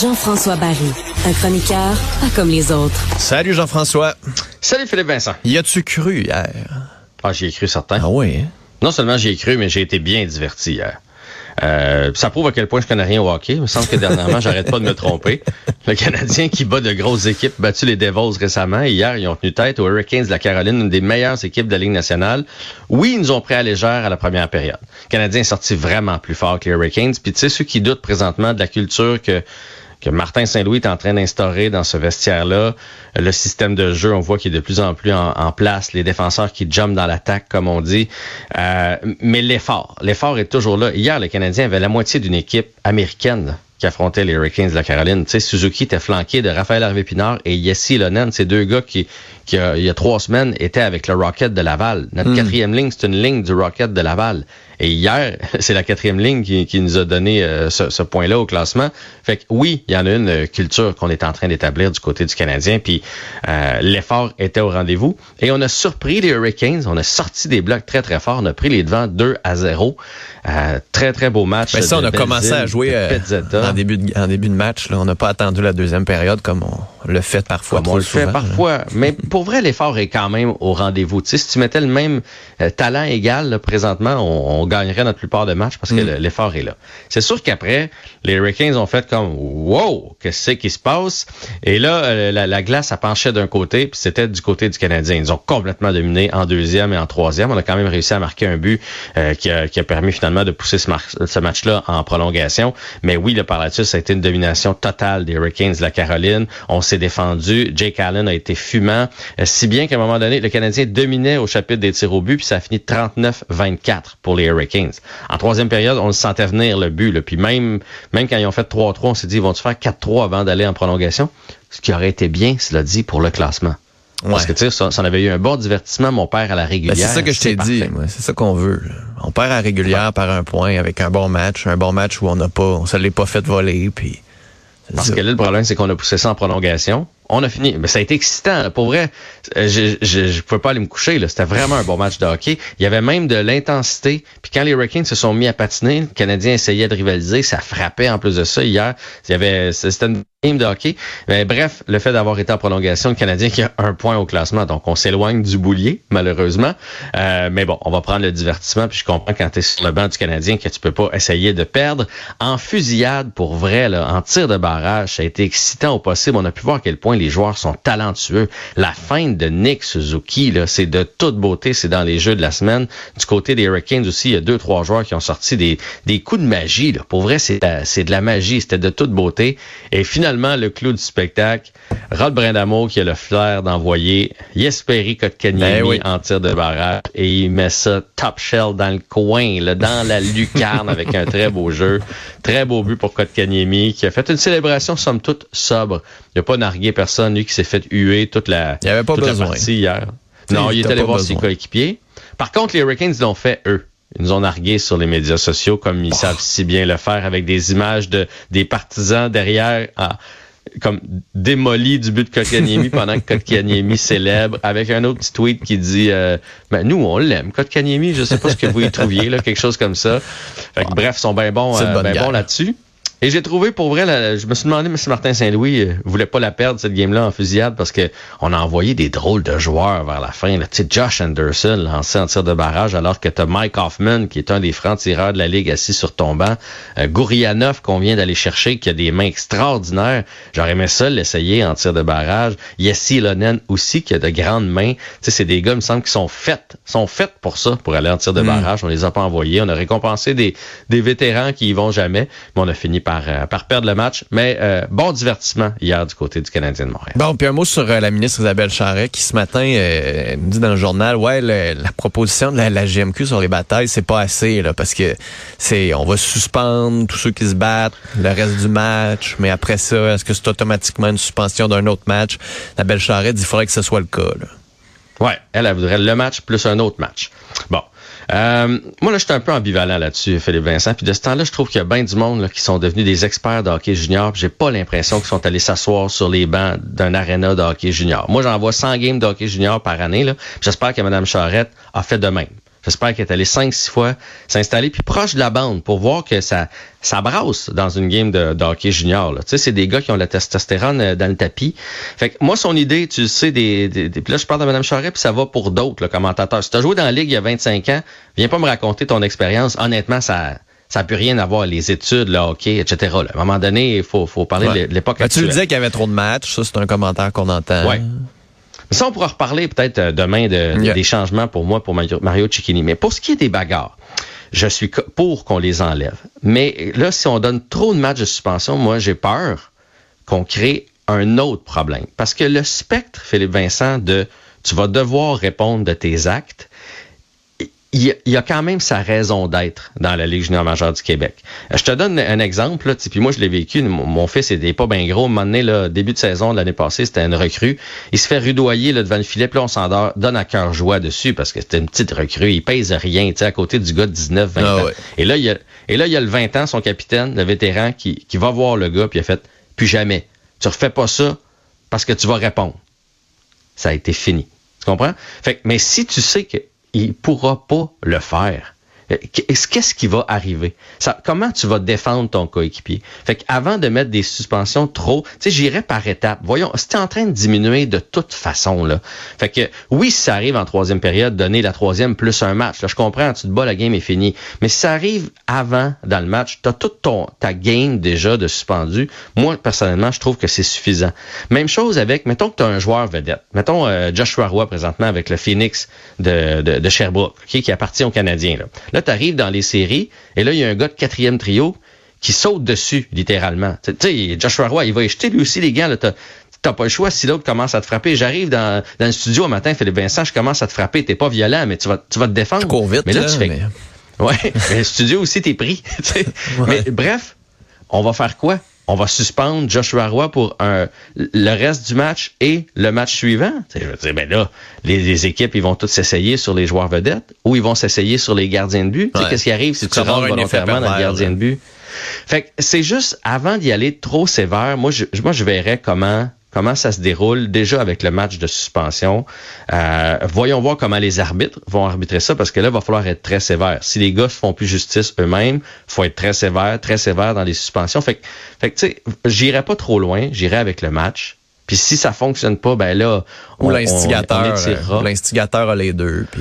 Jean-François Barry, un chroniqueur pas comme les autres. Salut Jean-François. Salut Philippe Vincent. Y as-tu cru hier? Ah, j'y ai cru certain. Ah oui? Hein? Non seulement j'y ai cru, mais j'ai été bien diverti hier. Euh, ça prouve à quel point je connais rien au hockey. Il me semble que dernièrement, j'arrête pas de me tromper. Le Canadien qui bat de grosses équipes, battu les Devils récemment. Hier, ils ont tenu tête aux Hurricanes de la Caroline, une des meilleures équipes de la Ligue nationale. Oui, ils nous ont pris à légère à la première période. Le Canadien est sorti vraiment plus fort que les Hurricanes. Puis tu sais, ceux qui doutent présentement de la culture que que Martin Saint-Louis est en train d'instaurer dans ce vestiaire-là. Le système de jeu, on voit qu'il est de plus en plus en, place. Les défenseurs qui jumpent dans l'attaque, comme on dit. Euh, mais l'effort, l'effort est toujours là. Hier, le Canadien avait la moitié d'une équipe américaine qui affrontait les Hurricanes de la Caroline. Tu sais, Suzuki était flanqué de Raphaël Harvey-Pinard et Yessi Lonen, ces deux gars qui, qui il y a trois semaines, étaient avec le Rocket de Laval. Notre hmm. quatrième ligne, c'est une ligne du Rocket de Laval. Et hier, c'est la quatrième ligne qui, qui nous a donné euh, ce, ce point-là au classement. Fait que oui, il y en a une euh, culture qu'on est en train d'établir du côté du Canadien, puis euh, l'effort était au rendez-vous. Et on a surpris les Hurricanes, on a sorti des blocs très très forts, on a pris les devants 2 à 0. très très beau match. Mais ça, on a commencé à jouer en début de, en début de match. Là. On n'a pas attendu la deuxième période comme on le fait parfois. Comme on le fait parfois. Mais pour vrai, l'effort est quand même au rendez-vous. Tu sais, si tu mettais le même talent égal présentement, on gagnerait notre plupart des matchs parce que mm. l'effort est là. C'est sûr qu'après, les Hurricanes ont fait comme wow, qu'est-ce qui se passe? Et là, euh, la, glace a penché d'un côté, puis c'était du côté du Canadien. Ils ont complètement dominé en deuxième et en troisième. On a quand même réussi à marquer un but euh, qui, a, permis finalement de pousser ce, match-là en prolongation. Mais oui, le par là-dessus, ça a été une domination totale des Hurricanes de la Caroline. On s'est défendu. Jake Allen a été fumant, euh, si bien qu'à un moment donné, le Canadien dominait au chapitre des tirs au but, puis ça a fini 39-24 pour les Hurricanes. En troisième période, on le sentait venir le but. Là. Puis même, même quand ils ont fait 3-3, on s'est dit, ils vont-tu faire 4-3 avant d'aller en prolongation? Ce qui aurait été bien, cela dit, pour le classement. Parce que tu sais, ça, ça, avait eu un bon divertissement, mon père à la régulière. Ben, c'est ça que je t'ai dit. C'est ça qu'on veut. On perd à la régulière par un point avec un bon match, un bon match où on n'a pas, on se l'est pas fait voler, puis. Parce que là, le problème, c'est qu'on a poussé ça en prolongation. On a fini. Mais ça a été excitant. Pour vrai, euh, je, je, pouvais pas aller me coucher. C'était vraiment un bon match de hockey. Il y avait même de l'intensité. Puis quand les Hurricanes se sont mis à patiner, le Canadien essayait de rivaliser. Ça frappait en plus de ça. Hier, il y avait c'était une game de hockey. Mais bref, le fait d'avoir été en prolongation, le Canadien qui a un point au classement. Donc, on s'éloigne du boulier, malheureusement. Euh, mais bon, on va prendre le divertissement. Puis je comprends quand tu es sur le banc du Canadien que tu peux pas essayer de perdre. En fusillade, pour vrai, là, en tir de barrage, ça a été excitant au possible. On a pu voir à quel point les joueurs sont talentueux. La fin de Nick Suzuki, là, c'est de toute beauté. C'est dans les jeux de la semaine. Du côté des Hurricanes aussi, il y a deux, trois joueurs qui ont sorti des, des coups de magie. Là. Pour vrai, c'est, c'est de la magie. C'était de toute beauté. Et finalement, le clou du spectacle, Rod Brindamo qui a le flair d'envoyer Yesperi Kotkaniemi ben en tir de barrage et il met ça top shell dans le coin, là, dans la lucarne avec un très beau jeu. Très beau but pour Kotkaniemi qui a fait une célébration somme toute sobre. Il n'a pas nargué personne, lui qui s'est fait huer toute la, il avait pas besoin. partie hier. Non, il, est allé voir ses coéquipiers. Par contre, les Hurricanes l'ont fait eux. Ils nous ont nargué sur les médias sociaux comme ils oh. savent si bien le faire avec des images de des partisans derrière comme démoli du but de Kotkaniemi pendant que Kotkaniemi célèbre avec un autre petit tweet qui dit euh, ben, nous on l'aime Kotkaniemi je sais pas ce que vous y trouviez là quelque chose comme ça fait que, bref ils sont bien bons euh, ben bons là-dessus et j'ai trouvé pour vrai, je me suis demandé si Martin Saint-Louis euh, voulait pas la perdre cette game-là en fusillade parce que on a envoyé des drôles de joueurs vers la fin. Tu sais, Josh Anderson lancé en tir de barrage alors que t'as Mike Hoffman qui est un des francs-tireurs de la ligue assis sur ton banc. Euh, Gourianov qu'on vient d'aller chercher qui a des mains extraordinaires. J'aurais aimé ça l'essayer en tir de barrage. Yessi Lonen aussi qui a de grandes mains. Tu sais, c'est des gars, il me semble, qui sont faits, sont faits pour ça, pour aller en tir de hmm. barrage. On les a pas envoyés. On a récompensé des, des vétérans qui y vont jamais, mais on a fini par, euh, par perdre le match. Mais euh, bon divertissement hier du côté du Canadien de Montréal. Bon, puis un mot sur euh, la ministre Isabelle Charret qui ce matin nous dit dans le journal, ouais, la proposition de la, GMQ sur les batailles, c'est pas assez là, parce que c'est, on va suspendre tous ceux qui se battent, le reste du match, mais après ça, est-ce que c'est automatiquement une suspension d'un autre match La belle Charret dit, il faudrait que ce soit le cas. Là. Ouais, elle, elle voudrait le match plus un autre match. Bon. Euh, moi, là, je suis un peu ambivalent là-dessus, Philippe Vincent. Puis de ce temps-là, je trouve qu'il y a bien du monde là, qui sont devenus des experts de hockey junior. J'ai pas l'impression qu'ils sont allés s'asseoir sur les bancs d'un aréna de hockey junior. Moi, j'en vois 100 games de hockey junior par année. J'espère que Mme Charrette a fait de même. J'espère qu'elle est allée cinq, six fois s'installer puis proche de la bande pour voir que ça, ça brasse dans une game de, hockey junior. Tu sais, c'est des gars qui ont la testostérone euh, dans le tapis. Fait que moi, son idée, tu sais, des, des, puis là, je parle de Mme Charret, puis ça va pour d'autres, le commentateur. Si tu as joué dans la Ligue il y a 25 ans, viens pas me raconter ton expérience. Honnêtement, ça ça n'a plus rien à voir, les études, le hockey, etc. À un moment donné, il faut, faut parler de l'époque actuelle. Tu le disais qu'il y avait trop de matchs, ça c'est un commentaire qu'on entend. Ouais. Ça, on pourra reparler peut-être euh, demain de, des changements pour moi, pour Mario Cicchini. Mais pour ce qui est des bagarres, je suis pour qu'on les enlève. Mais là, si on donne trop de matchs de suspension, moi, j'ai peur qu'on crée un autre problème. Parce que le spectre, Philippe Vincent, de tu vas devoir répondre de tes actes, il y, a quand même sa raison d'être dans la Ligue junior majeure du Québec. Je te donne un exemple, là, puis moi je l'ai vécu, mon, fils était pas bien gros, un moment donné, là, début de saison de l'année passée, c'était une recrue, il se fait rudoyer là, devant le filet, puis là on s'en donne à cœur joie dessus parce que c'était une petite recrue, il pèse rien, tu sais, à côté du gars de 19, 20 ah ans. Et là, il y a, et là, il y a le 20 ans, son capitaine, le vétéran, qui, qui va voir le gars, puis il a fait, plus jamais, tu refais pas ça parce que tu vas répondre. Ça a été fini. Tu comprends? Fait mais si tu sais que il pourra pas le faire. Euh, qu'est-ce qui va arriver? Comment tu vas défendre ton coéquipier? Fait qu'avant de mettre des suspensions trop, tu sais, j'irais par étapes. Voyons, c'était en train de diminuer de toute façon, là. Fait que, oui, si ça arrive en troisième période, donner la troisième plus un match. Là, je comprends, tu te bats, la game est finie. Mais si ça arrive avant, dans le match, tu as toute ton, ta game déjà de suspendu. Moi, personnellement, je trouve que c'est suffisant. Même chose avec, mettons que tu as un joueur vedette. Mettons euh, Joshua Roy présentement avec le Phoenix de, de, de Sherbrooke, qui appartient aux Canadiens. Là. Là, tu arrives dans les séries, et là, il y a un gars de quatrième trio qui saute dessus, littéralement. Tu sais, Joshua Roy, il va y jeter lui aussi les gants. Là, t'as pas le choix si l'autre commence à te frapper. J'arrive dans, dans le studio un matin, Philippe Vincent, je commence à te frapper. T'es pas violent, mais tu vas, tu vas te défendre. Je cours vite, mais là, tu fais... Ouais, mais le studio aussi, t'es pris. Mais bref, on va faire quoi? On va suspendre Joshua Roy pour un, le reste du match et le match suivant. je veux dire, ben là, les, équipes, ils vont toutes s'essayer sur les joueurs vedettes ou ils vont s'essayer sur les gardiens de but. Qu'est-ce qui arrive si tu rentres volontairement dans le gardien de but? Fait que c'est juste, avant d'y aller trop sévère, moi, je, moi, je verrais comment comment ça se déroule déjà avec le match de suspension? Euh, voyons voir comment les arbitres vont arbitrer ça parce que là, il va falloir être très sévère. Si les gars ne font plus justice eux-mêmes, faut être très sévère, très sévère dans les suspensions. Fait, fait que, tu sais, j'irai pas trop loin, j'irai avec le match. Puis si ça fonctionne pas, ben là, ou l'instigateur, euh, l'instigateur a les deux. Puis...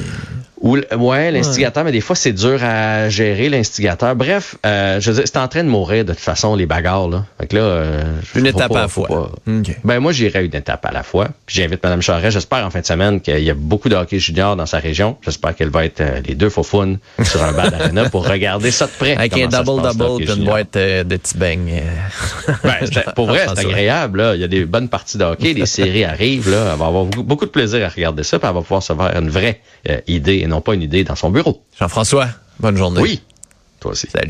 Ou, ouais, l'instigateur, mais des fois, c'est dur à gérer, l'instigateur. Bref, euh, je veux c'est en train de mourir de toute façon, les bagarres. Là. Fait que là, euh, une étape à la fois. Ben moi, j'irai une étape à la fois. Puis j'invite Mme Charret. J'espère en fin de semaine qu'il y a beaucoup de hockey junior dans sa région. J'espère qu'elle va être euh, les deux faux fun sur un bas d'arena pour regarder ça de près. Avec un double-double et une boîte euh, de petits beignes. ben, pour vrai, c'est agréable. Là. Il y a des bonnes parties de hockey. Les séries arrivent. Là. Elle va avoir beaucoup, de plaisir à regarder ça. Puis elle va pouvoir se faire une vraie idée et non pas une idée dans son bureau. Jean-François, bonne journée. Oui, toi aussi. Salut.